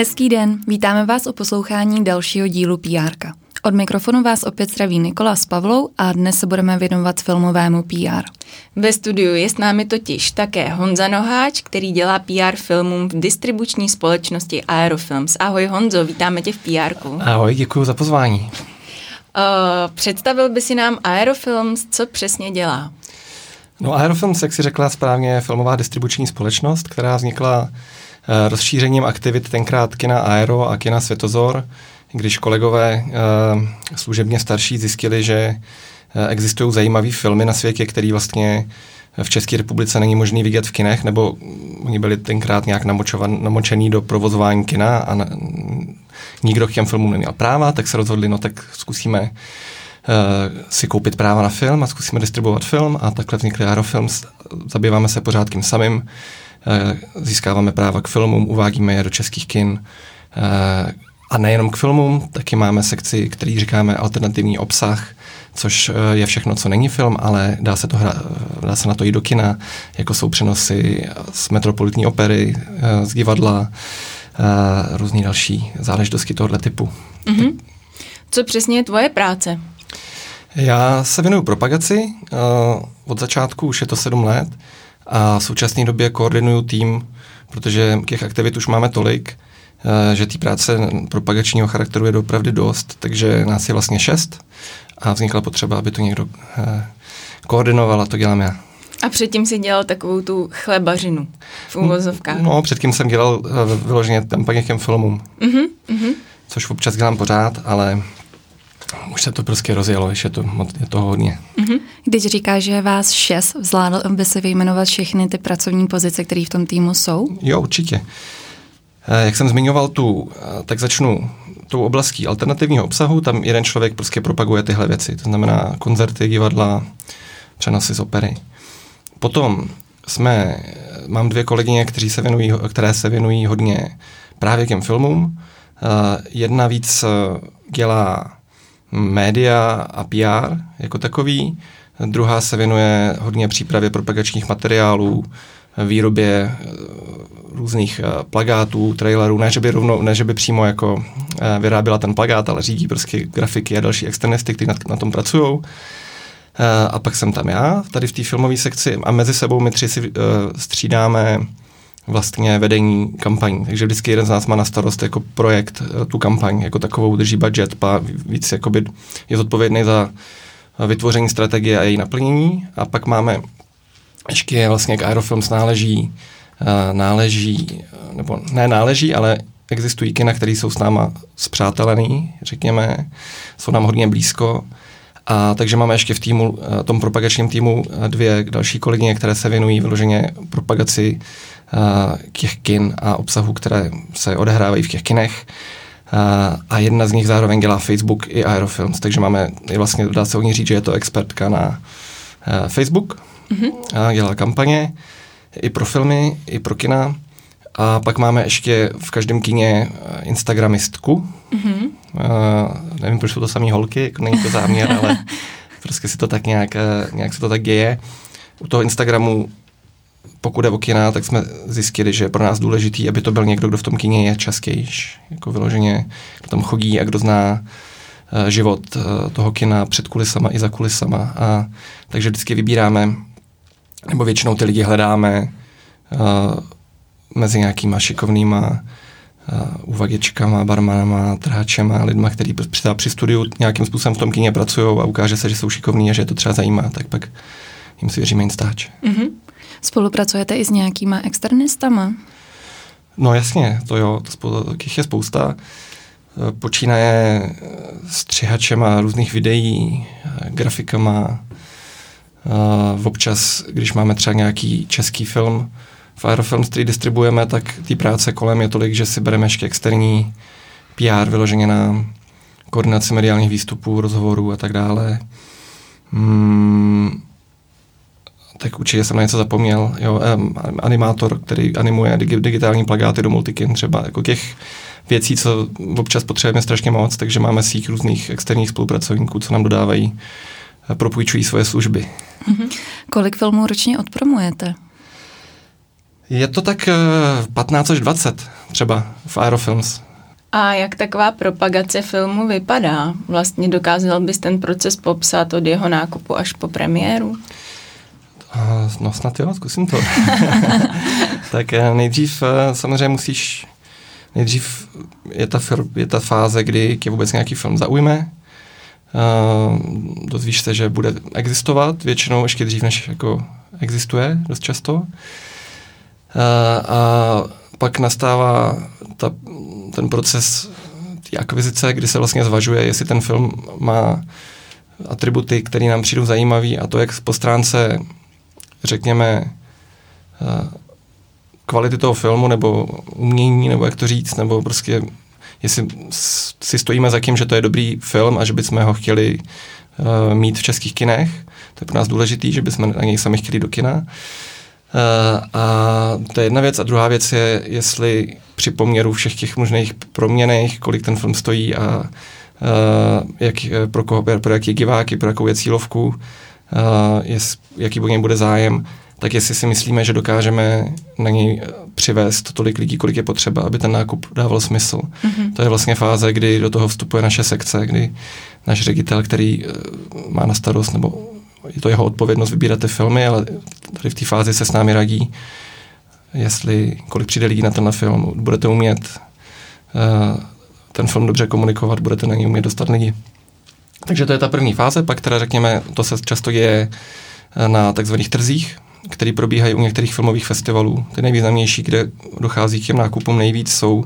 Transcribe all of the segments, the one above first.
Hezký den, vítáme vás o poslouchání dalšího dílu PR. Od mikrofonu vás opět zdraví Nikola s Pavlou a dnes se budeme věnovat filmovému PR. Ve studiu je s námi totiž také Honza Noháč, který dělá PR filmům v distribuční společnosti Aerofilms. Ahoj Honzo, vítáme tě v PR. Ahoj, děkuji za pozvání. Uh, představil by si nám Aerofilms, co přesně dělá? No Aerofilms, jak si řekla správně, je filmová distribuční společnost, která vznikla rozšířením aktivit tenkrát kina Aero a kina Světozor, když kolegové uh, služebně starší zjistili, že uh, existují zajímavé filmy na světě, který vlastně v České republice není možný vidět v kinech, nebo oni byli tenkrát nějak namočovan, namočený do provozování kina a na, nikdo k těm filmům neměl práva, tak se rozhodli, no tak zkusíme uh, si koupit práva na film a zkusíme distribuovat film a takhle vznikly Aerofilms. Zabýváme se pořád tím samým, získáváme práva k filmům, uvádíme je do českých kin, uh, a nejenom k filmům, taky máme sekci, který říkáme alternativní obsah, což eh, je všechno, co není film, ale dá se, to hra, dá se na to jít do kina, jako jsou přenosy z metropolitní opery, eh, z divadla, eh, různé další záležitosti tohoto typu. Mm-hmm. Co přesně je tvoje práce? Já se věnuju propagaci, od začátku už je to sedm let a v současné době koordinuju tým, protože těch aktivit už máme tolik, Eh, že té práce propagačního charakteru je opravdu dost, takže nás je vlastně šest a vznikla potřeba, aby to někdo eh, koordinoval a to dělám já. A předtím si dělal takovou tu chlebařinu v úvozovkách. No, předtím jsem dělal uh, vyloženě kampaně k těm filmům. Uh-huh, uh-huh. Což občas dělám pořád, ale už se to prostě rozjelo, ještě je to, je to hodně. Uh-huh. Když říkáš, že vás šest, zvládl by se vyjmenovat všechny ty pracovní pozice, které v tom týmu jsou? Jo, určitě. Eh, jak jsem zmiňoval tu, eh, tak začnu tou oblastí alternativního obsahu. Tam jeden člověk prostě propaguje tyhle věci, to znamená koncerty, divadla, přenosy z opery. Potom jsme, mám dvě kolegyně, kteří se věnují, které se věnují hodně právě těm filmům. Eh, jedna víc dělá média a PR jako takový, druhá se věnuje hodně přípravě propagačních materiálů, výrobě eh, různých uh, plagátů, trailerů, ne že by, rovno, ne, že by přímo jako uh, vyráběla ten plagát, ale řídí prostě grafiky a další externisty, kteří na, na tom pracují. A pak jsem tam já, tady v té filmové sekci. A mezi sebou my tři si střídáme vlastně vedení kampaní. Takže vždycky jeden z nás má na starost jako projekt, tu kampaň, jako takovou drží budget, pá, víc jakoby je zodpovědný za vytvoření strategie a její naplnění. A pak máme ještě vlastně k Aerofilms náleží, uh, náleží, nebo ne náleží, ale existují kina, které jsou s náma zpřátelený, řekněme, jsou nám hodně blízko. A takže máme ještě v týmu, eh, tom propagačním týmu eh, dvě další kolegyně, které se věnují vyloženě propagaci uh, těch kin a obsahu, které se odehrávají v těch kinech. A jedna z nich zároveň dělá Facebook i Aerofilms, takže máme, vlastně dá se o ní říct, že je to expertka na Facebook, Mm-hmm. A dělá kampaně i pro filmy, i pro kina. A pak máme ještě v každém kině eh, instagramistku. Mm-hmm. Uh, nevím, proč jsou to samý holky, jako není to záměr, ale prostě si to tak nějak, eh, nějak se to tak děje. U toho Instagramu, pokud je o kina, tak jsme zjistili, že je pro nás důležitý, aby to byl někdo, kdo v tom kině je častější. Jako vyloženě, kdo tam chodí a kdo zná uh, život uh, toho kina před kulisama i za kulisama. A, takže vždycky vybíráme nebo většinou ty lidi hledáme uh, mezi nějakýma šikovnýma uh, uvaděčkama, barmanama, trhačema, lidma, kteří při, při studiu nějakým způsobem v tom kyně pracují a ukáže se, že jsou šikovní a že je to třeba zajímá, tak pak jim si věříme Instač. Mm-hmm. Spolupracujete i s nějakýma externistama? No jasně, to jo, to těch je spousta. Eh, počínaje střihačema různých videí, grafikama, Uh, občas, když máme třeba nějaký český film v Aerofilm, který distribuujeme, tak ty práce kolem je tolik, že si bereme ještě externí PR vyloženě na koordinaci mediálních výstupů, rozhovorů a tak dále. Hmm, tak určitě jsem na něco zapomněl. Jo, um, animátor, který animuje dig- digitální plagáty do multikin třeba. Jako těch věcí, co občas potřebujeme strašně moc, takže máme síť různých externích spolupracovníků, co nám dodávají propůjčují svoje služby. Mm-hmm. Kolik filmů ročně odpromujete? Je to tak 15 až 20 třeba v Aerofilms. A jak taková propagace filmu vypadá? Vlastně dokázal bys ten proces popsat od jeho nákupu až po premiéru? No snad jo, zkusím to. tak nejdřív samozřejmě musíš, nejdřív je ta, je ta fáze, kdy tě vůbec nějaký film zaujme, dozvíš se, že bude existovat, většinou ještě dřív, než jako existuje, dost často. A pak nastává ta, ten proces té akvizice, kdy se vlastně zvažuje, jestli ten film má atributy, které nám přijdou zajímavé a to, jak po stránce, řekněme, kvality toho filmu, nebo umění, nebo jak to říct, nebo prostě jestli si stojíme za tím, že to je dobrý film a že bychom ho chtěli uh, mít v českých kinech. To je pro nás důležitý, že bychom na něj sami chtěli do kina. Uh, a to je jedna věc. A druhá věc je, jestli při poměru všech těch možných proměných, kolik ten film stojí a uh, jak, pro, koho, pro jaký diváky, pro jakou je cílovku, jest, jaký o něj bude zájem, tak jestli si myslíme, že dokážeme na něj přivést tolik lidí, kolik je potřeba, aby ten nákup dával smysl. Mm-hmm. To je vlastně fáze, kdy do toho vstupuje naše sekce, kdy náš ředitel, který má na starost, nebo je to jeho odpovědnost vybírat ty filmy, ale tady v té fázi se s námi radí, jestli kolik přijde lidí na ten na film, budete umět uh, ten film dobře komunikovat, budete na něj umět dostat lidi. Takže to je ta první fáze, pak teda řekněme, to se často děje eh, na takzvaných trzích, které probíhají u některých filmových festivalů. Ty nejvýznamnější, kde dochází k těm nákupům nejvíc, jsou,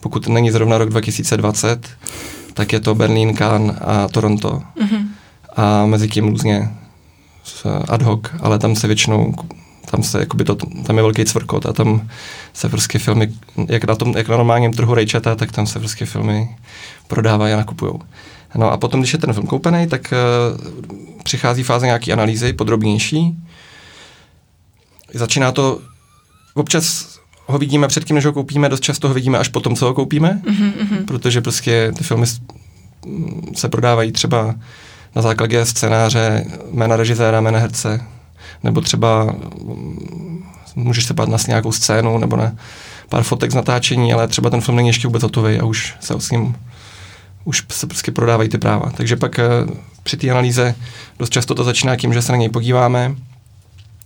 pokud není zrovna rok 2020, tak je to Berlín, Cannes a Toronto. Mm-hmm. A mezi tím různě ad hoc, ale tam se většinou tam se, jakoby to, tam je velký cvrkot a tam se prostě filmy, jak na, tom, jak na normálním trhu rejčata, tak tam se prostě filmy prodávají a nakupují. No a potom, když je ten film koupený, tak uh, přichází fáze nějaký analýzy podrobnější, Začíná to, občas ho vidíme předtím, než ho koupíme, dost často ho vidíme až potom, co ho koupíme, mm-hmm. protože prostě ty filmy se prodávají třeba na základě scénáře, jména režiséra, jména herce, nebo třeba mm, můžeš se pát na nějakou scénu, nebo na pár fotek z natáčení, ale třeba ten film není ještě vůbec hotový a už se s ním už se prostě prodávají ty práva. Takže pak eh, při té analýze dost často to začíná tím, že se na něj podíváme,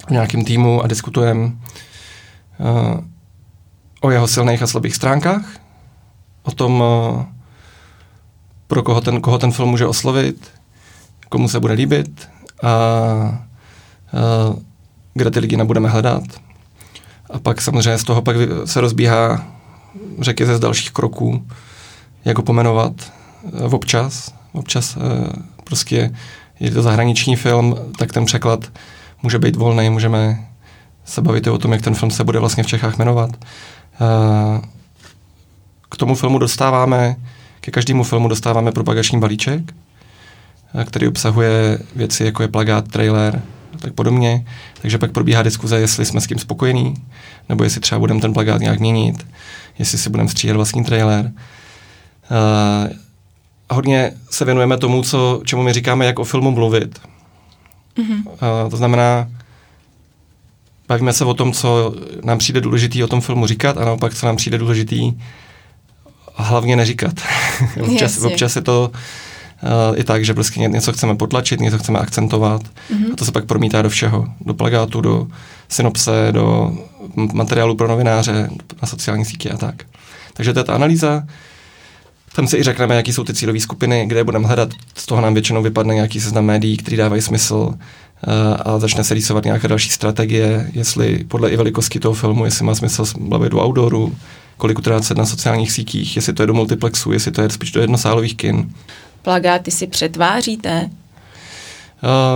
v nějakém týmu a diskutujeme uh, o jeho silných a slabých stránkách, o tom, uh, pro koho ten, koho ten film může oslovit, komu se bude líbit a uh, kde ty lidi nebudeme hledat. A pak samozřejmě z toho pak se rozbíhá řeky z dalších kroků, jak ho pomenovat uh, občas. Občas uh, prostě je to zahraniční film, tak ten překlad může být volný, můžeme se bavit o tom, jak ten film se bude vlastně v Čechách jmenovat. Eh, k tomu filmu dostáváme, ke každému filmu dostáváme propagační balíček, eh, který obsahuje věci, jako je plagát, trailer a tak podobně. Takže pak probíhá diskuze, jestli jsme s tím spokojení, nebo jestli třeba budeme ten plagát nějak měnit, jestli si budeme stříhat vlastní trailer. Uh, hodně se věnujeme tomu, co, čemu my říkáme, jak o filmu mluvit. Mm-hmm. Uh, to znamená, bavíme se o tom, co nám přijde důležitý o tom filmu říkat a naopak, co nám přijde důležitý hlavně neříkat. občas, občas je to i tak, že prostě něco chceme potlačit, něco chceme akcentovat mm-hmm. a to se pak promítá do všeho. Do plagátu, do synopse, do materiálu pro novináře, na sociální sítě a tak. Takže to je ta analýza. Tam si i řekneme, jaký jsou ty cílové skupiny, kde budeme hledat. Z toho nám většinou vypadne nějaký seznam médií, který dávají smysl eh, a začne se rýsovat nějaké další strategie, jestli podle i velikosti toho filmu, jestli má smysl bavit do outdooru, kolik utrácet na sociálních sítích, jestli to je do multiplexu, jestli to je spíš do jednosálových kin. Plagáty si přetváříte?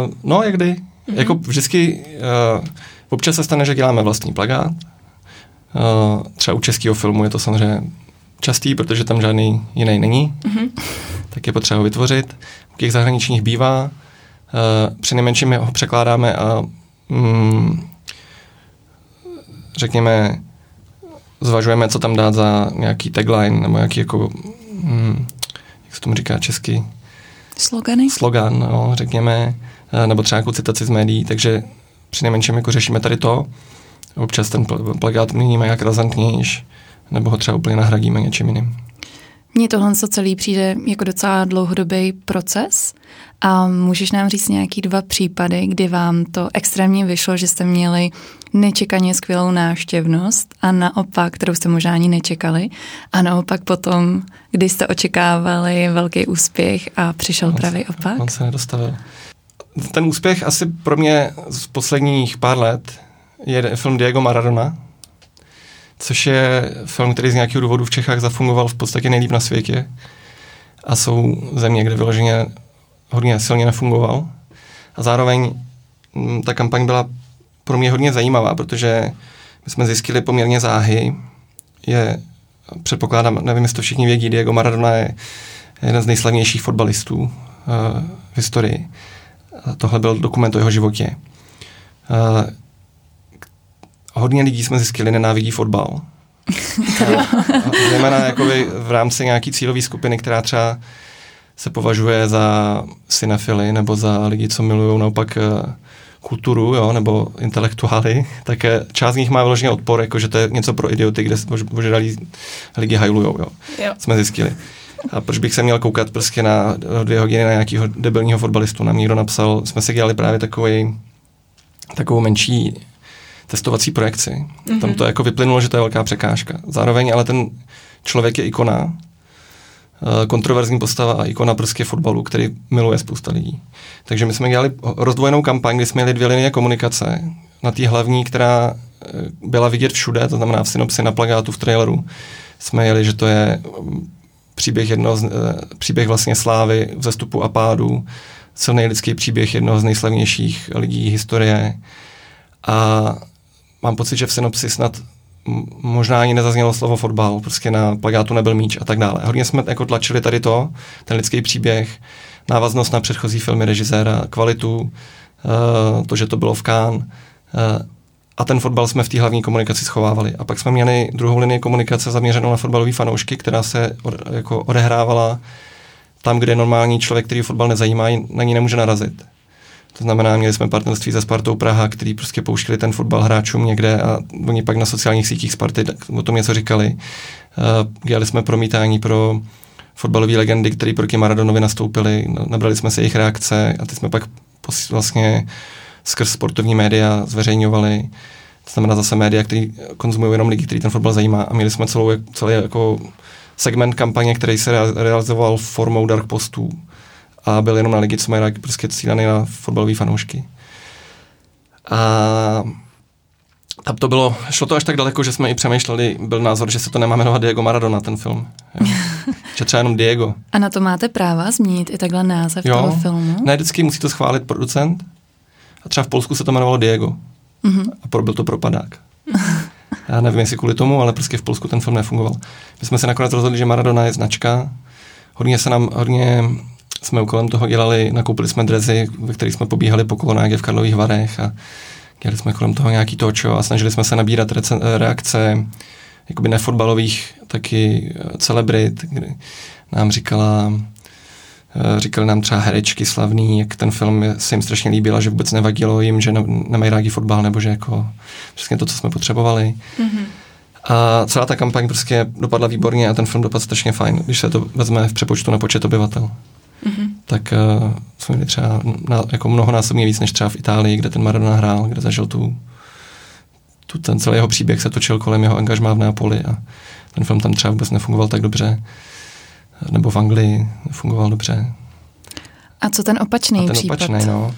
Uh, no, jakdy. Mm-hmm. Jako vždycky, uh, občas se stane, že děláme vlastní plagát. Uh, třeba u českého filmu je to samozřejmě častý, protože tam žádný jiný není, mm-hmm. tak je potřeba ho vytvořit. U těch zahraničních bývá, uh, při nejmenším ho překládáme a mm, řekněme, zvažujeme, co tam dát za nějaký tagline, nebo nějaký jako, mm, tomu říká česky? Slogany? Slogan, no, řekněme, uh, nebo třeba nějakou citaci z médií, takže při nejmenším jako řešíme tady to. občas ten plagát měníme jak razantnější, nebo ho třeba úplně nahradíme něčím jiným. Mně tohle co celý přijde jako docela dlouhodobý proces a můžeš nám říct nějaký dva případy, kdy vám to extrémně vyšlo, že jste měli nečekaně skvělou návštěvnost a naopak, kterou jste možná ani nečekali a naopak potom, kdy jste očekávali velký úspěch a přišel on pravý se, opak? On se nedostavil. Ten úspěch asi pro mě z posledních pár let je film Diego Maradona, což je film, který z nějakého důvodu v Čechách zafungoval v podstatě nejlíp na světě. A jsou země, kde vyloženě hodně silně nefungoval. A zároveň mm, ta kampaň byla pro mě hodně zajímavá, protože my jsme zjistili poměrně záhy. Je, předpokládám, nevím, jestli to všichni vědí, Diego Maradona je jeden z nejslavnějších fotbalistů uh, v historii. A tohle byl dokument o jeho životě. Uh, hodně lidí jsme zjistili nenávidí fotbal. Zejména jakoby v rámci nějaký cílové skupiny, která třeba se považuje za cinefily nebo za lidi, co milují naopak eh, kulturu, jo, nebo intelektuály, tak eh, část z nich má vyloženě odpor, jako že to je něco pro idioty, kde ožralí lidi hajlujou, jo. jo. Jsme zjistili. A proč bych se měl koukat prostě na dvě hodiny na nějakého debilního fotbalistu? Nám někdo napsal, jsme si dělali právě takový, takovou menší testovací projekci. Mm-hmm. Tam to jako vyplynulo, že to je velká překážka. Zároveň ale ten člověk je ikona, kontroverzní postava a ikona prostě fotbalu, který miluje spousta lidí. Takže my jsme dělali rozdvojenou kampaň, kdy jsme měli dvě linie komunikace. Na té hlavní, která eh, byla vidět všude, to znamená v synopsi, na plagátu, v traileru, jsme jeli, že to je mm, příběh, jedno z, eh, příběh vlastně slávy, vzestupu a pádu, silný lidský příběh jednoho z nejslavnějších lidí historie. A mám pocit, že v synopsi snad možná ani nezaznělo slovo fotbal, prostě na plagátu nebyl míč a tak dále. Hodně jsme jako tlačili tady to, ten lidský příběh, návaznost na předchozí filmy režiséra, kvalitu, uh, to, že to bylo v Cannes, uh, a ten fotbal jsme v té hlavní komunikaci schovávali. A pak jsme měli druhou linii komunikace zaměřenou na fotbalové fanoušky, která se od, jako odehrávala tam, kde normální člověk, který fotbal nezajímá, na ní nemůže narazit. To znamená, měli jsme partnerství se Spartou Praha, který prostě pouštěli ten fotbal hráčům někde a oni pak na sociálních sítích Sparty o tom něco říkali. Uh, dělali jsme promítání pro fotbalové legendy, které proti Maradonovi nastoupili, nabrali jsme se jejich reakce a ty jsme pak vlastně skrz sportovní média zveřejňovali. To znamená zase média, které konzumují jenom lidi, který ten fotbal zajímá a měli jsme celou, celý jako segment kampaně, který se realizoval formou dark postů a byl jenom na lidi, co mají prostě cílený na fotbalové fanoušky. A tam to bylo, šlo to až tak daleko, že jsme i přemýšleli, byl názor, že se to nemá jmenovat Diego Maradona, ten film. že třeba jenom Diego. A na to máte práva změnit i takhle název jo. toho filmu? Ne, vždycky musí to schválit producent. A třeba v Polsku se to jmenovalo Diego. Mm-hmm. A pro, byl to propadák. Já nevím, jestli kvůli tomu, ale prostě v Polsku ten film nefungoval. My jsme se nakonec rozhodli, že Maradona je značka. Hodně se nám, hodně jsme kolem toho dělali, nakoupili jsme drezy, ve kterých jsme pobíhali po kolonách v Karlových Varech a dělali jsme kolem toho nějaký točo a snažili jsme se nabírat reakce jakoby nefotbalových taky eh, celebrit, kdy nám říkala eh, říkali nám třeba herečky slavný, jak ten film se jim strašně líbil a že vůbec nevadilo jim, že nemají rádi fotbal, nebo že jako přesně to, co jsme potřebovali. Mm-hmm. A celá ta kampaň prostě dopadla výborně a ten film dopadl strašně fajn, když se to vezme v přepočtu na počet obyvatel. Tak uh, jsme měli třeba na, jako mnohonásobně víc než třeba v Itálii, kde ten Maradona hrál, kde zažil tu, tu ten celý jeho příběh se točil kolem jeho angažmá v Nápoli a ten film tam třeba vůbec nefungoval tak dobře, nebo v Anglii nefungoval dobře. A co ten opačný a ten případ? opačný, no.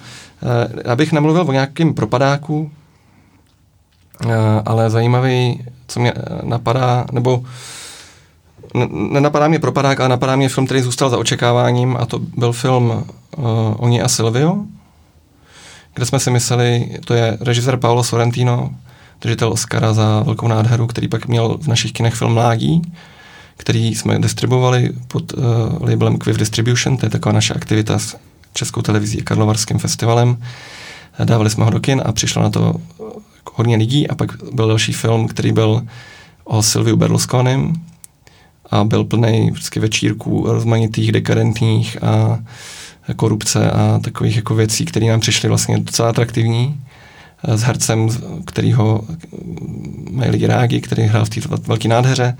Já bych nemluvil o nějakém propadáku, uh, ale zajímavý, co mě napadá, nebo nenapadá mě Propadák, ale napadá mě film, který zůstal za očekáváním a to byl film uh, Oni a Silvio, kde jsme si mysleli, to je režisér Paolo Sorrentino, držitel Oscara za velkou nádheru, který pak měl v našich kinech film Mládí, který jsme distribuovali pod uh, labelem Quiv Distribution, to je taková naše aktivita s Českou televizí a Karlovarským festivalem. Dávali jsme ho do kin a přišlo na to hodně lidí a pak byl další film, který byl o Silviu Berlusconim, a byl plný vždycky večírků rozmanitých, dekadentních a korupce a takových jako věcí, které nám přišly vlastně docela atraktivní. s hercem, kterýho mají lidi rádi, který hrál v té velké nádheře.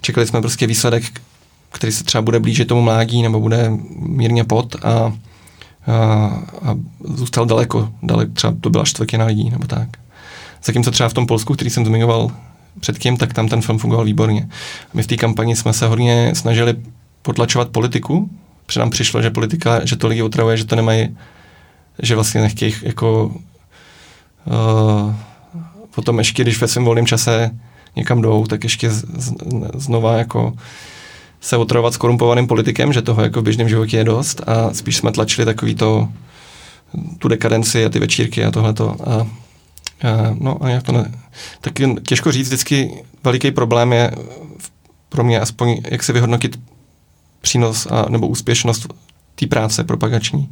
Čekali jsme prostě výsledek, který se třeba bude blížit tomu mládí nebo bude mírně pod a, a, a zůstal daleko, daleko, třeba to byla čtvrtina lidí nebo tak. Zatímco třeba v tom Polsku, který jsem zmiňoval předtím, tak tam ten film fungoval výborně. My v té kampani jsme se hodně snažili potlačovat politiku, protože nám přišlo, že politika, že to lidi otravuje, že to nemají, že vlastně nechtějí jako uh, potom ještě, když ve svém volném čase někam jdou, tak ještě z, z, znova jako se otravovat s korumpovaným politikem, že toho jako v běžném životě je dost a spíš jsme tlačili takový to, tu dekadenci a ty večírky a tohleto. A, a no a jak to ne, tak těžko říct, vždycky veliký problém je pro mě aspoň, jak se vyhodnotit přínos a, nebo úspěšnost té práce propagační.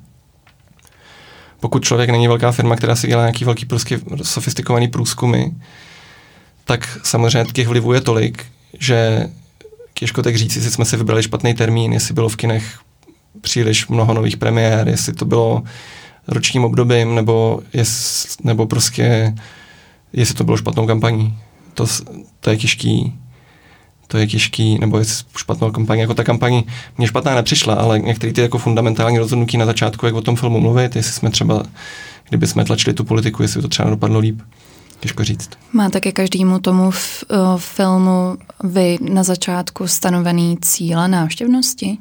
Pokud člověk není velká firma, která si dělá nějaký velký prostě sofistikovaný průzkumy, tak samozřejmě těch vlivů je tolik, že těžko tak říct, jestli jsme si vybrali špatný termín, jestli bylo v kinech příliš mnoho nových premiér, jestli to bylo ročním obdobím, nebo, jest, nebo prostě jestli to bylo špatnou kampaní. To, to je těžký to je těžký, nebo je špatnou kampaň. Jako ta kampaň mě špatná nepřišla, ale některé ty jako fundamentální rozhodnutí na začátku, jak o tom filmu mluvit, jestli jsme třeba, kdyby jsme tlačili tu politiku, jestli to třeba dopadlo líp. Těžko říct. Má také každému tomu v, uh, filmu vy na začátku stanovený cíle návštěvnosti?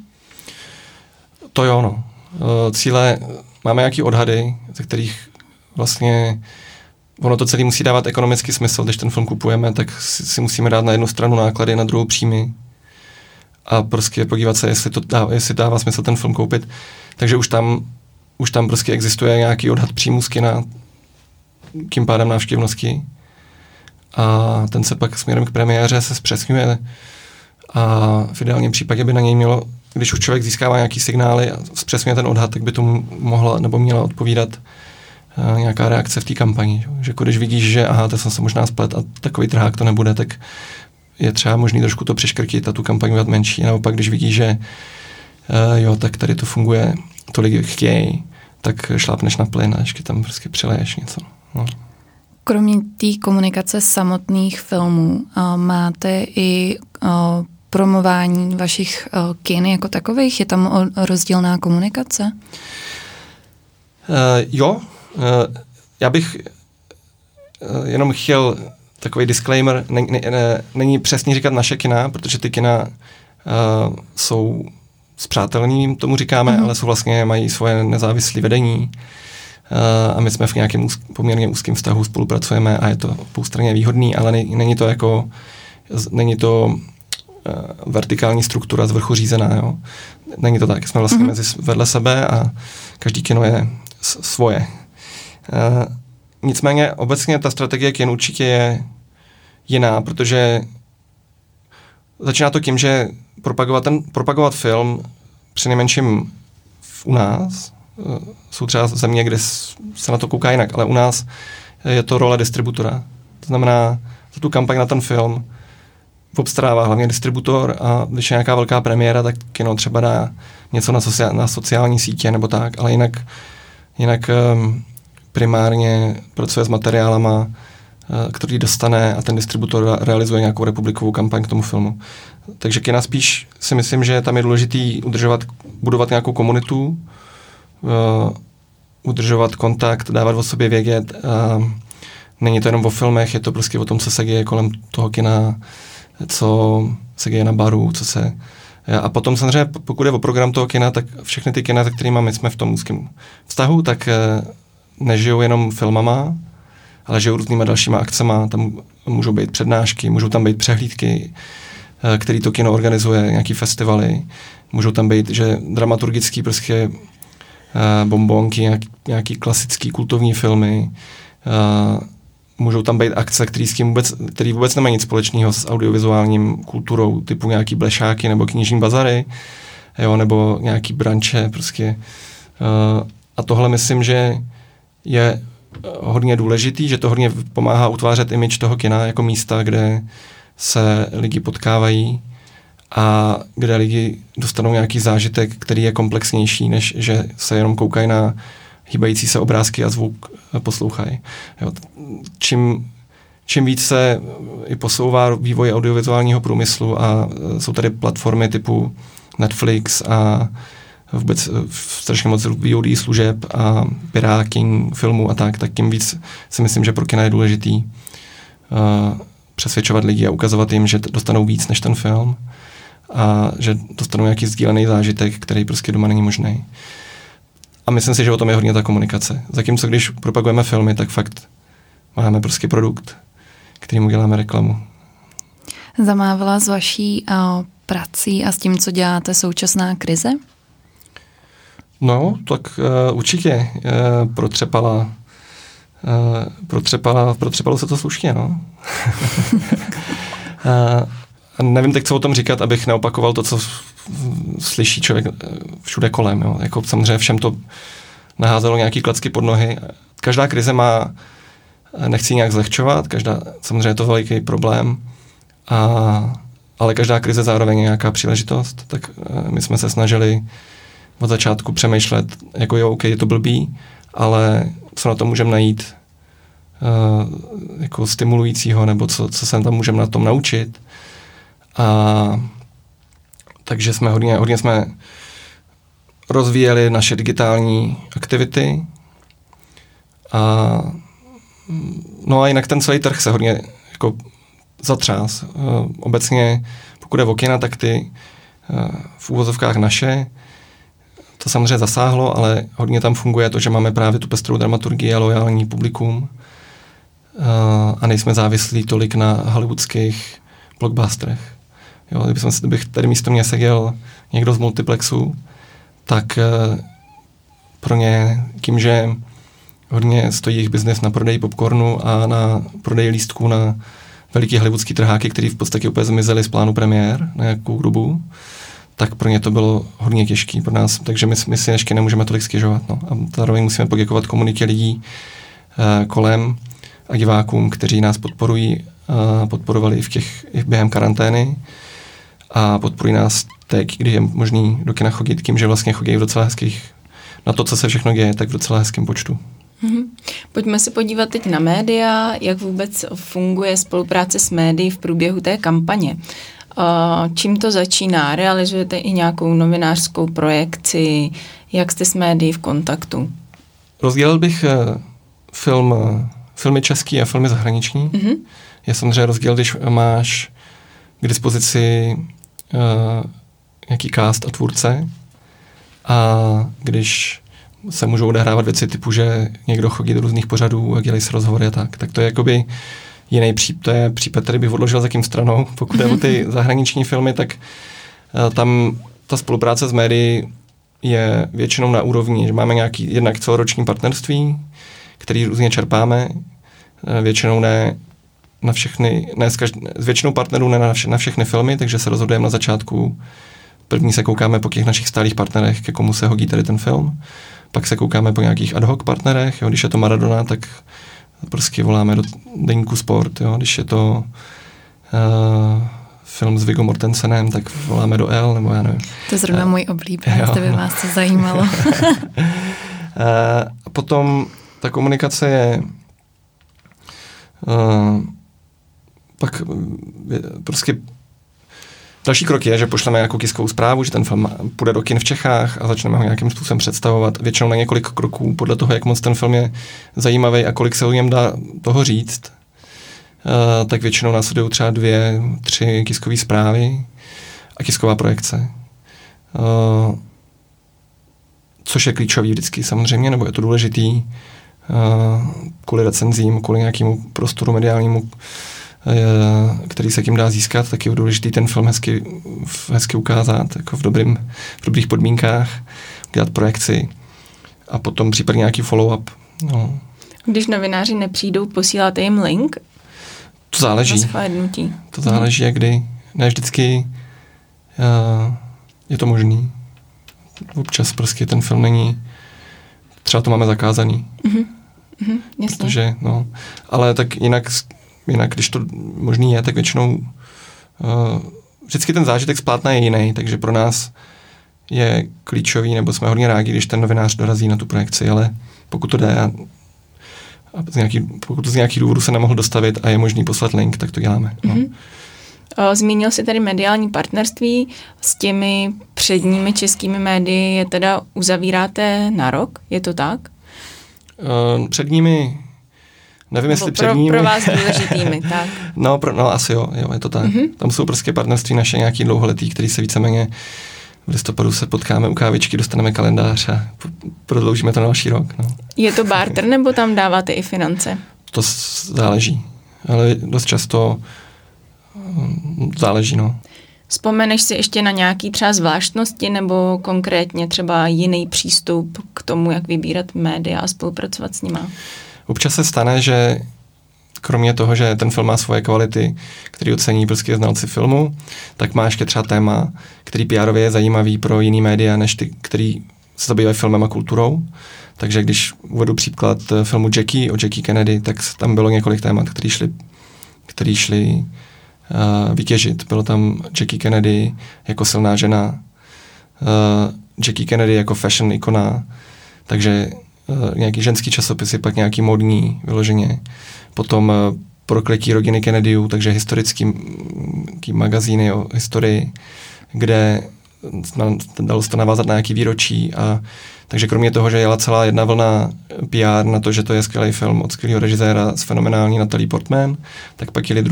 To jo, no. Uh, cíle, máme nějaký odhady, ze kterých vlastně ono to celé musí dávat ekonomický smysl, když ten film kupujeme, tak si, si musíme dát na jednu stranu náklady, na druhou příjmy. A prostě podívat se, jestli, to dává, jestli dává smysl ten film koupit. Takže už tam, už tam prostě existuje nějaký odhad příjmu z kina, tím pádem návštěvnosti. A ten se pak směrem k premiéře se zpřesňuje. A v ideálním případě by na něj mělo, když už člověk získává nějaký signály a zpřesňuje ten odhad, tak by tomu mohla nebo měla odpovídat nějaká reakce v té kampani. Že jako když vidíš, že aha, to jsem se možná splet a takový trhák to nebude, tak je třeba možný trošku to přeškrtit a tu kampaň udělat menší. A naopak, když vidíš, že uh, jo, tak tady to funguje, tolik chtějí, tak šlápneš na plyn a ještě tam prostě přileješ něco. No. Kromě té komunikace samotných filmů uh, máte i uh, promování vašich uh, kin jako takových? Je tam rozdílná komunikace? Uh, jo, Eh, já bych eh, jenom chtěl takový disclaimer, není přesně říkat naše kina, protože ty kina uh, jsou spřátelní, tomu říkáme, mm-hmm. ale jsou vlastně, mají svoje nezávislé vedení uh, a my jsme v nějakém úz, poměrně úzkém vztahu, spolupracujeme a je to poustranně výhodný, ale ne, není to jako, není to uh, vertikální struktura z vrchu řízená, jo. Není to tak, jsme vlastně mm-hmm. mezi vedle sebe a každý kino je svoje. Uh, nicméně obecně ta strategie kin určitě je jiná, protože začíná to tím, že propagovat, ten, propagovat film při nejmenším u nás, uh, jsou třeba země, kde se na to kouká jinak, ale u nás je to role distributora. To znamená, za tu kampaň na ten film obstarává hlavně distributor a když je nějaká velká premiéra, tak kino třeba dá něco na, sociál, na sociální sítě nebo tak, ale jinak, jinak um, primárně pracuje s materiálama, eh, který dostane a ten distributor realizuje nějakou republikovou kampaň k tomu filmu. Takže kina spíš si myslím, že tam je důležitý udržovat, budovat nějakou komunitu, uh, udržovat kontakt, dávat o sobě vědět. Uh, není to jenom o filmech, je to prostě o tom, co se děje kolem toho kina, co se děje na baru, co se... A potom samozřejmě, pokud je o program toho kina, tak všechny ty kina, se kterými my jsme v tom úzkém vztahu, tak nežijou jenom filmama, ale žijou různýma dalšíma akcema. Tam můžou být přednášky, můžou tam být přehlídky, eh, který to kino organizuje, nějaký festivaly. Můžou tam být, že dramaturgický prostě uh, bombonky, nějaký, klasický kultovní filmy. Uh, můžou tam být akce, které s tím vůbec, který vůbec nemají nic společného s audiovizuálním kulturou, typu nějaký blešáky nebo knižní bazary, jo, nebo nějaký branče, prostě. A tohle myslím, že je eh, hodně důležitý, že to hodně pomáhá utvářet imič toho kina jako místa, kde se lidi potkávají a kde lidi dostanou nějaký zážitek, který je komplexnější, než že se jenom koukají na hýbající se obrázky a zvuk poslouchají. Jo. Čím, čím víc se i posouvá vývoj audiovizuálního průmyslu a jsou tady platformy typu Netflix a vůbec strašně moc VOD služeb a piráking filmů a tak, tak tím víc si myslím, že pro kina je důležitý uh, přesvědčovat lidi a ukazovat jim, že dostanou víc než ten film a že dostanou nějaký sdílený zážitek, který prostě doma není možný. A myslím si, že o tom je hodně ta komunikace. Zatímco když propagujeme filmy, tak fakt máme prostě produkt, kterým uděláme reklamu. Zamávala s vaší uh, prací a s tím, co děláte, současná krize? No, tak uh, určitě uh, protřepala, uh, protřepala, protřepalo se to slušně, no. uh, nevím teď, co o tom říkat, abych neopakoval to, co slyší člověk všude kolem. Jo. Jako samozřejmě všem to naházelo nějaký klacky pod nohy. Každá krize má, nechci nějak zlehčovat, každá, samozřejmě je to veliký problém, a, ale každá krize zároveň je nějaká příležitost, tak my jsme se snažili od začátku přemýšlet, jako jo, OK, je to blbý, ale co na to můžeme najít uh, jako stimulujícího, nebo co, co se tam můžeme na tom naučit. A takže jsme hodně, hodně jsme rozvíjeli naše digitální aktivity a no a jinak ten celý trh se hodně jako zatřás. Uh, obecně, pokud je o kina, tak ty uh, v úvozovkách naše to samozřejmě zasáhlo, ale hodně tam funguje to, že máme právě tu pestrou dramaturgii a lojální publikum uh, a nejsme závislí tolik na hollywoodských blockbusterech. Jo, kdybych, kdybych tady místo mě seděl někdo z multiplexu, tak uh, pro ně tím, že hodně stojí jejich biznes na prodeji popcornu a na prodeji lístků na veliký hollywoodský trháky, který v podstatě úplně zmizely z plánu premiér na nějakou dobu, tak pro ně to bylo hodně těžké pro nás, takže my, my si ještě nemůžeme tolik stěžovat. No. A zároveň musíme poděkovat komunitě lidí uh, kolem a divákům, kteří nás podporují, uh, podporovali i, v těch, i během karantény a podporují nás teď, kdy je možný do kina chodit tím, že vlastně chodí v docela hezkých, na to, co se všechno děje, tak v docela hezkém počtu. Mm-hmm. Pojďme se podívat teď na média, jak vůbec funguje spolupráce s médií v průběhu té kampaně. Čím to začíná? Realizujete i nějakou novinářskou projekci? Jak jste s médií v kontaktu? Rozdělil bych eh, film, eh, filmy český a filmy zahraniční. Mm-hmm. Je samozřejmě rozdíl, když máš k dispozici uh, nějaký cast a tvůrce a když se můžou odehrávat věci typu, že někdo chodí do různých pořadů a dělají se rozhovory a tak. Tak to je jakoby jiný případ, to je případ, který bych odložil za kým stranou. Pokud je o ty zahraniční filmy, tak uh, tam ta spolupráce s médií je většinou na úrovni, že máme nějaký jednak celoroční partnerství, který různě čerpáme, uh, většinou ne na všechny, ne s, každ- s většinou partnerů ne na, vše, na všechny filmy, takže se rozhodujeme na začátku. První se koukáme po těch našich stálých partnerech, ke komu se hodí tady ten film. Pak se koukáme po nějakých ad hoc partnerech, jo, když je to Maradona, tak prostě voláme do deníku Sport, jo, když je to uh, film s Viggo Mortensenem, tak voláme do L, nebo já nevím. To je zrovna uh, můj oblíbený, to by no. vás to zajímalo. uh, a potom ta komunikace je uh, pak prostě Další krok je, že pošleme nějakou kiskovou zprávu, že ten film půjde do kin v Čechách a začneme ho nějakým způsobem představovat. Většinou na několik kroků, podle toho, jak moc ten film je zajímavý a kolik se o něm dá toho říct. Uh, tak většinou následují třeba dvě, tři kiskové zprávy a kisková projekce. Uh, což je klíčový vždycky samozřejmě, nebo je to důležitý uh, kvůli recenzím, kvůli nějakému prostoru mediálnímu, Eh, který se tím dá získat, tak je důležitý ten film hezky, hezky ukázat, jako v, dobrým, v dobrých podmínkách, dělat projekci a potom případně nějaký follow-up. No. Když novináři nepřijdou, posíláte jim link? To záleží. To záleží, jak kdy. Ne vždycky uh, je to možný. Občas prostě ten film není, třeba to máme zakázaný. Mm-hmm. Mm-hmm, jasně. Protože, no, ale tak jinak jinak, když to možný je, tak většinou uh, vždycky ten zážitek z plátna je jiný, takže pro nás je klíčový, nebo jsme hodně rádi, když ten novinář dorazí na tu projekci, ale pokud to jde a, a z nějaký, pokud z nějakých důvodů se nemohl dostavit a je možný poslat link, tak to děláme. No. Mm-hmm. Zmínil si tady mediální partnerství s těmi předními českými médii, je teda uzavíráte na rok, je to tak? Před nimi Nevím, jestli před nimi. Pro vás důležitými, tak. no, pro, no, asi jo, jo, je to tak. Mm-hmm. Tam jsou prostě partnerství naše nějaký dlouholetý, který se víceméně v listopadu se potkáme u kávičky, dostaneme kalendář a prodloužíme to na další rok. No. Je to barter nebo tam dáváte i finance? To záleží, ale dost často mm, záleží, no. Vzpomeneš si ještě na nějaký třeba zvláštnosti nebo konkrétně třeba jiný přístup k tomu, jak vybírat média a spolupracovat s nima? Občas se stane, že kromě toho, že ten film má svoje kvality, který ocení prostě znalci filmu, tak má ještě třeba téma, který pr je zajímavý pro jiný média, než ty, který se zabývají filmem a kulturou. Takže když uvedu příklad eh, filmu Jackie o Jackie Kennedy, tak tam bylo několik témat, které šly, který šly uh, vytěžit. Bylo tam Jackie Kennedy jako silná žena, uh, Jackie Kennedy jako fashion ikona, takže nějaký ženský časopisy, pak nějaký modní vyloženě. Potom uh, prokletí rodiny Kennedyů, takže historický magazíny o historii, kde dalo se to navázat na nějaký výročí a takže kromě toho, že jela celá jedna vlna PR na to, že to je skvělý film od skvělého režiséra s fenomenální Natalie Portman, tak pak jeli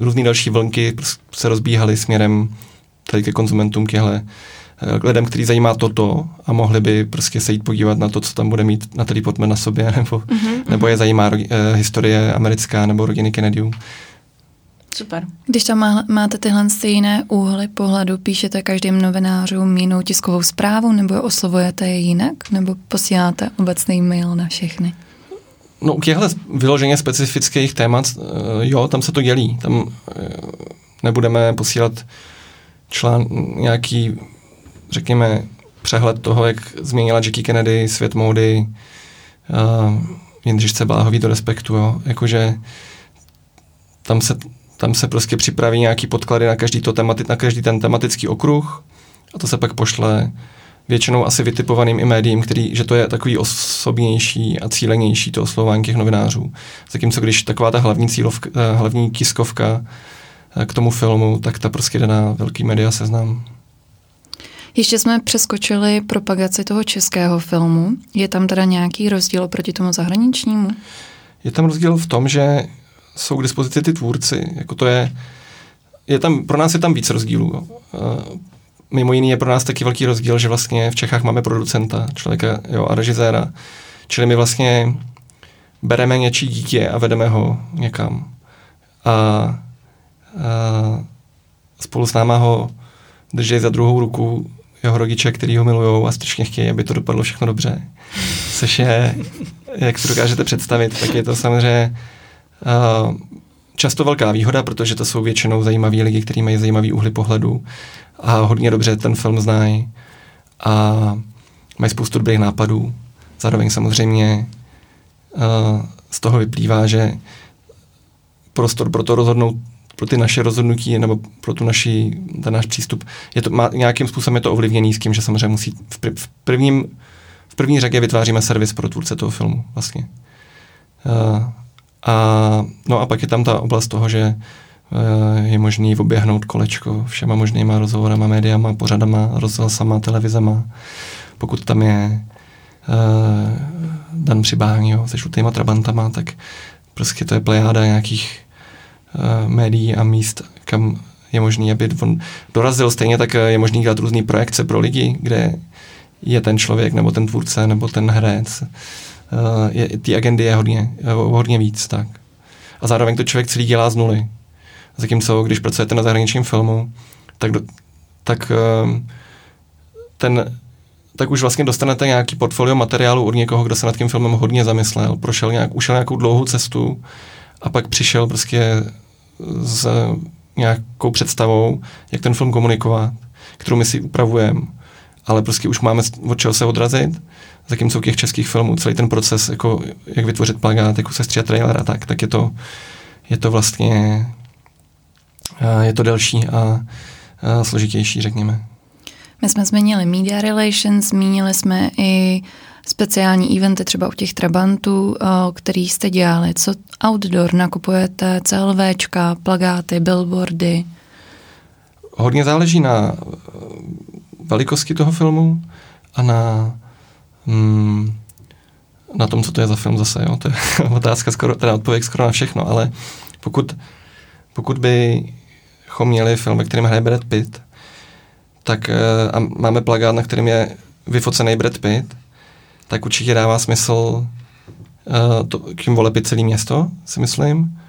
různý další vlnky, se rozbíhaly směrem tady ke konzumentům, těhle eh, lidem, který zajímá toto a mohli by prostě se jít podívat na to, co tam bude mít Natalie Portman na sobě, nebo, mm-hmm. nebo je zajímá uh, historie americká nebo rodiny Kennedyů. Super. Když tam má, máte tyhle stejné úhly pohledu, píšete každým novinářům jinou tiskovou zprávu, nebo oslovujete je jinak, nebo posíláte obecný mail na všechny? No u těchto vyloženě specifických témat, eh, jo, tam se to dělí. Tam nebudeme posílat člán, nějaký, řekněme, přehled toho, jak změnila Jackie Kennedy svět módy, uh, Jindřišce Bláhový do respektu, jo. Jakože tam se tam se prostě připraví nějaký podklady na každý, to temati- na každý ten tematický okruh a to se pak pošle většinou asi vytipovaným i médiím, který, že to je takový osobnější a cílenější to oslovování těch novinářů. Zatímco když taková ta hlavní cílovka, eh, hlavní tiskovka eh, k tomu filmu, tak ta prostě jde na velký média seznam. Ještě jsme přeskočili propagaci toho českého filmu. Je tam teda nějaký rozdíl proti tomu zahraničnímu? Je tam rozdíl v tom, že jsou k dispozici ty tvůrci. Jako to je, je tam, pro nás je tam víc rozdílů. Jo. Mimo jiný je pro nás taky velký rozdíl, že vlastně v Čechách máme producenta, člověka jo, a režiséra. Čili my vlastně bereme něčí dítě a vedeme ho někam. A, a spolu s náma ho drží za druhou ruku jeho rodiče, který ho milují a strašně chtějí, aby to dopadlo všechno dobře. Což je, jak si dokážete představit, tak je to samozřejmě často velká výhoda, protože to jsou většinou zajímaví lidi, kteří mají zajímavý úhly pohledu a hodně dobře ten film znají a mají spoustu dobrých nápadů. Zároveň samozřejmě z toho vyplývá, že prostor pro to rozhodnout, pro ty naše rozhodnutí nebo pro tu naši, ten náš přístup, je to, má, nějakým způsobem je to ovlivněný s tím, že samozřejmě musí v, pr- v, prvním, v první řadě vytváříme servis pro tvůrce toho filmu vlastně. Uh, a, no a pak je tam ta oblast toho, že eh, je možný oběhnout kolečko všema možnýma rozhovorama, médiama, pořadama, rozhlasama, televizema. Pokud tam je uh, Dan Přibáň, jo, se žlutýma trabantama, tak prostě to je plejáda nějakých uh, médií a míst, kam je možný, aby on dorazil. Stejně tak je možný dělat různé projekce pro lidi, kde je ten člověk, nebo ten tvůrce, nebo ten herec je, ty agendy je hodně, hodně víc. Tak. A zároveň to člověk celý dělá z nuly. Zatímco, když pracujete na zahraničním filmu, tak, do, tak ten tak už vlastně dostanete nějaký portfolio materiálu od někoho, kdo se nad tím filmem hodně zamyslel, prošel nějak, ušel nějakou dlouhou cestu a pak přišel prostě s nějakou představou, jak ten film komunikovat, kterou my si upravujeme, ale prostě už máme od čeho se odrazit zatímco u těch českých filmů celý ten proces, jako jak vytvořit plagát, jako se stříhat trailer a tak, tak je to, je to vlastně je to delší a, a složitější, řekněme. My jsme změnili media relations, zmínili jsme i speciální eventy třeba u těch Trabantů, eh, který jste dělali? Co outdoor nakupujete, CLVčka, plagáty, billboardy? Hodně záleží na eh, velikosti toho filmu a na, mm, na tom, co to je za film zase. Jo? To je otázka, skoro, teda odpověď skoro na všechno, ale pokud, pokud bychom měli film, ve kterém hraje Brad Pitt, tak eh, a máme plagát, na kterém je vyfocený Brad Pitt, tak určitě dává smysl uh, to, k tím volepit celé město, si myslím.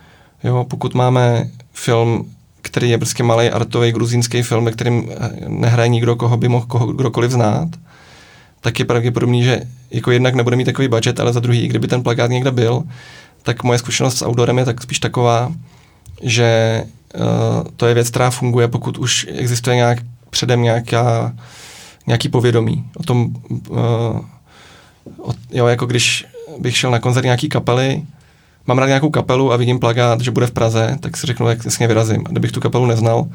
Jo, pokud máme film, který je prostě malý artový gruzínský film, ve kterém eh, nehraje nikdo, koho by mohl koho, kdokoliv znát, tak je pravděpodobný, že jako jednak nebude mít takový budget, ale za druhý, kdyby ten plakát někde byl, tak moje zkušenost s outdoorem je tak spíš taková, že uh, to je věc, která funguje, pokud už existuje nějak předem nějaká, nějaký povědomí o tom, uh, jo, jako když bych šel na koncert nějaký kapely, mám rád nějakou kapelu a vidím plagát, že bude v Praze, tak si řeknu, jak jasně vyrazím. A kdybych tu kapelu neznal,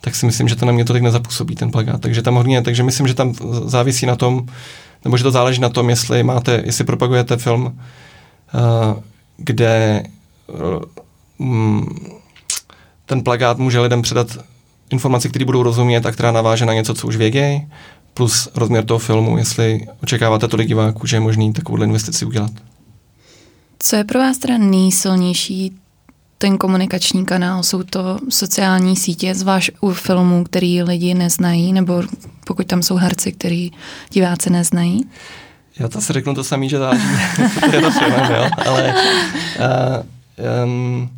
tak si myslím, že to na mě tolik nezapůsobí, ten plagát. Takže tam hodně, takže myslím, že tam závisí na tom, nebo že to záleží na tom, jestli máte, jestli propagujete film, uh, kde uh, ten plagát může lidem předat informaci, které budou rozumět a která naváže na něco, co už vědějí, plus rozměr toho filmu, jestli očekáváte tolik diváků, že je možný takovou investici udělat. Co je pro vás teda nejsilnější ten komunikační kanál? Jsou to sociální sítě, zvlášť u filmů, který lidi neznají, nebo pokud tam jsou herci, který diváci neznají? Já to si řeknu to samý, že záleží, to je to film, jo, ale uh, um,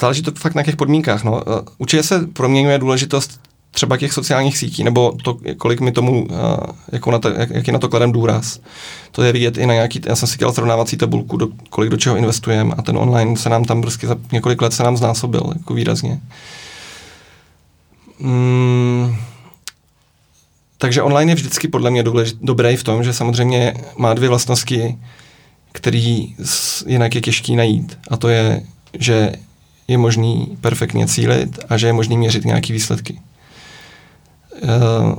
záleží to fakt na těch podmínkách. No. Eh, určitě se proměňuje důležitost třeba těch sociálních sítí, nebo to, kolik mi tomu, eh, jako na to, jak, jaký na to kladem důraz. To je vidět i na nějaký, já jsem si dělal srovnávací tabulku, do, kolik do čeho investujeme a ten online se nám tam prostě za několik let se nám znásobil, jako výrazně. Mm, takže online je vždycky podle mě důležit, dobrý v tom, že samozřejmě má dvě vlastnosti, který jinak je těžký najít. A to je, že je možný perfektně cílit a že je možný měřit nějaké výsledky. Uh,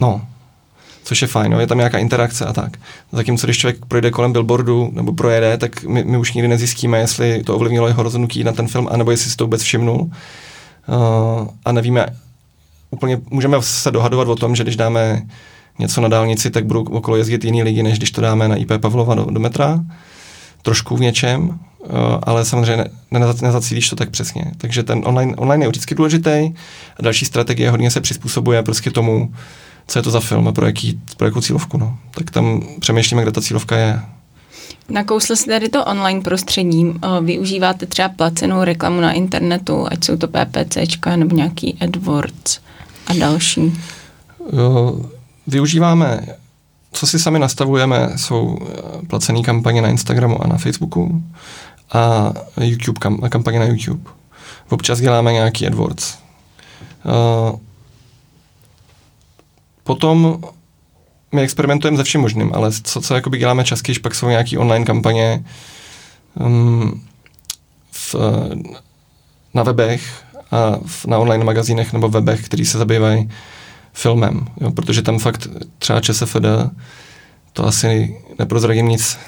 no, což je fajn, no, je tam nějaká interakce a tak. Zatímco když člověk projde kolem billboardu nebo projede, tak my, my už nikdy nezjistíme, jestli to ovlivnilo jeho rozhodnutí na ten film, anebo jestli si to vůbec všimnul. Uh, a nevíme, úplně můžeme se dohadovat o tom, že když dáme něco na dálnici, tak budou okolo jezdit jiný lidi, než když to dáme na IP Pavlova do, do metra. Trošku v něčem, Eh, ale samozřejmě nezacílíš to tak přesně. Takže ten online, online je vždycky důležitý a další strategie hodně se přizpůsobuje prostě tomu, co je to za film a pro, jaký, pro jakou cílovku. No. Tak tam přemýšlíme, kde ta cílovka je. Nakousl jsi tady to online prostředí. Eh, využíváte třeba placenou reklamu na internetu, ať jsou to PPCčka nebo nějaký AdWords a další? Využíváme co si sami nastavujeme, jsou placené kampaně na Instagramu a na Facebooku a YouTube, kam, kampaně na YouTube. Občas děláme nějaký AdWords. Uh, potom my experimentujeme se vším možným, ale co, co jakoby děláme častěji, pak jsou nějaké online kampaně um, v, na webech a v, na online magazínech nebo webech, který se zabývají filmem, jo, protože tam fakt třeba ČSFD to asi neprozradím nic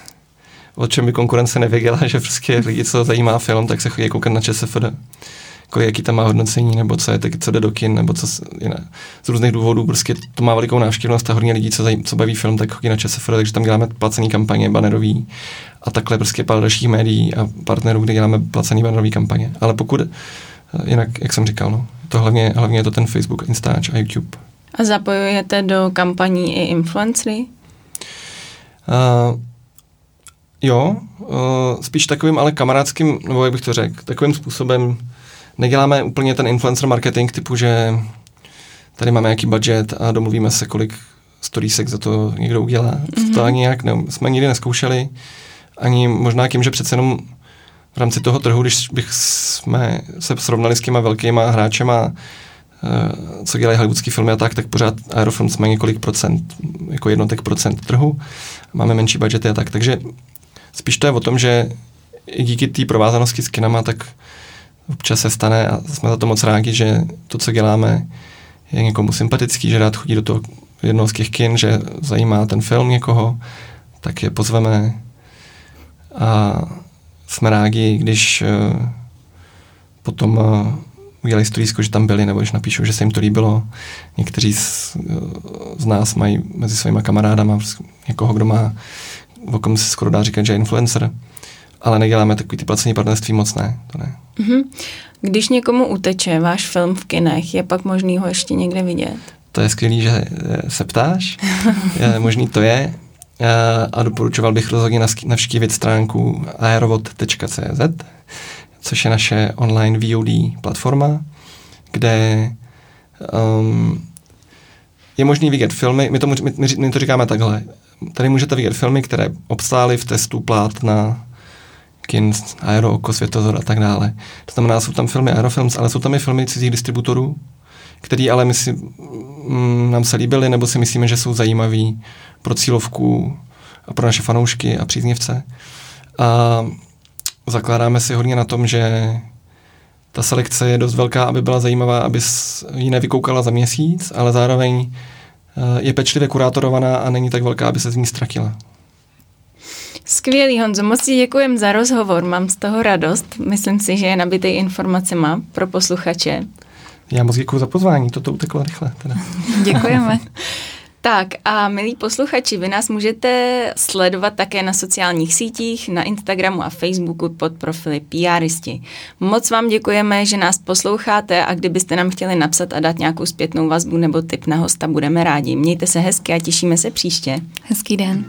o čem by konkurence nevěděla, že prostě lidi, co zajímá film, tak se chodí koukat na ČSFD. Jako jaký tam má hodnocení, nebo co je teď, co jde do kin, nebo co jiné. Z různých důvodů prostě to má velikou návštěvnost a hodně lidí, co, zajím, co baví film, tak chodí na ČSFD, takže tam děláme placený kampaně, banerový a takhle prostě pár dalších médií a partnerů, kde děláme placený banerový kampaně. Ale pokud, eh, jinak, jak jsem říkal, no, to hlavně, hlavně je to ten Facebook, Instač a YouTube. A zapojujete do kampaní i influencery? Uh, Jo, uh, spíš takovým ale kamarádským, nebo jak bych to řekl, takovým způsobem neděláme úplně ten influencer marketing typu, že tady máme nějaký budget a domluvíme se, kolik storiesek za to někdo udělá. Mm-hmm. To ani jak ne, jsme nikdy neskoušeli, ani možná tím, že přece jenom v rámci toho trhu, když bych jsme se srovnali s těma velkýma hráčema, co dělají hollywoodský filmy a tak, tak pořád Aerofilms má několik procent, jako jednotek procent trhu. Máme menší budgety a tak. Takže Spíš to je o tom, že i díky té provázanosti s kinama, tak občas se stane a jsme za to moc rádi, že to, co děláme, je někomu sympatický, že rád chodí do toho, jednoho z těch kin, že zajímá ten film někoho, tak je pozveme a jsme rádi, když uh, potom udělají stolísko, že tam byli, nebo když napíšou, že se jim to líbilo. Někteří z, z nás mají mezi svými kamarádama někoho, kdo má, o kom se skoro dá říkat, že je influencer, ale neděláme takový ty placení partnerství moc ne, to ne. Mm-hmm. Když někomu uteče váš film v kinech, je pak možný ho ještě někde vidět? To je skvělý, že se ptáš. je, možný to je. A doporučoval bych rozhodně navštívit stránku aerovod.cz, což je naše online VOD platforma, kde um, je možný vidět filmy, my, tomu, my, my, to říkáme takhle, tady můžete vidět filmy, které obstály v testu plát na kin, Aero, Oko, Světozor a tak dále. To znamená, jsou tam filmy Aerofilms, ale jsou tam i filmy cizích distributorů, který ale my si, mm, nám se líbily, nebo si myslíme, že jsou zajímaví pro cílovku a pro naše fanoušky a příznivce. A zakládáme si hodně na tom, že ta selekce je dost velká, aby byla zajímavá, aby ji nevykoukala za měsíc, ale zároveň eh, je pečlivě kurátorovaná a není tak velká, aby se z ní ztratila. Skvělý, Honzo, moc ti děkujem za rozhovor, mám z toho radost. Myslím si, že je nabitý informacema pro posluchače. Já moc děkuji za pozvání, toto uteklo rychle. Teda. Děkujeme. Tak a milí posluchači, vy nás můžete sledovat také na sociálních sítích, na Instagramu a Facebooku pod profily PRisti. Moc vám děkujeme, že nás posloucháte a kdybyste nám chtěli napsat a dát nějakou zpětnou vazbu nebo tip na hosta, budeme rádi. Mějte se hezky a těšíme se příště. Hezký den.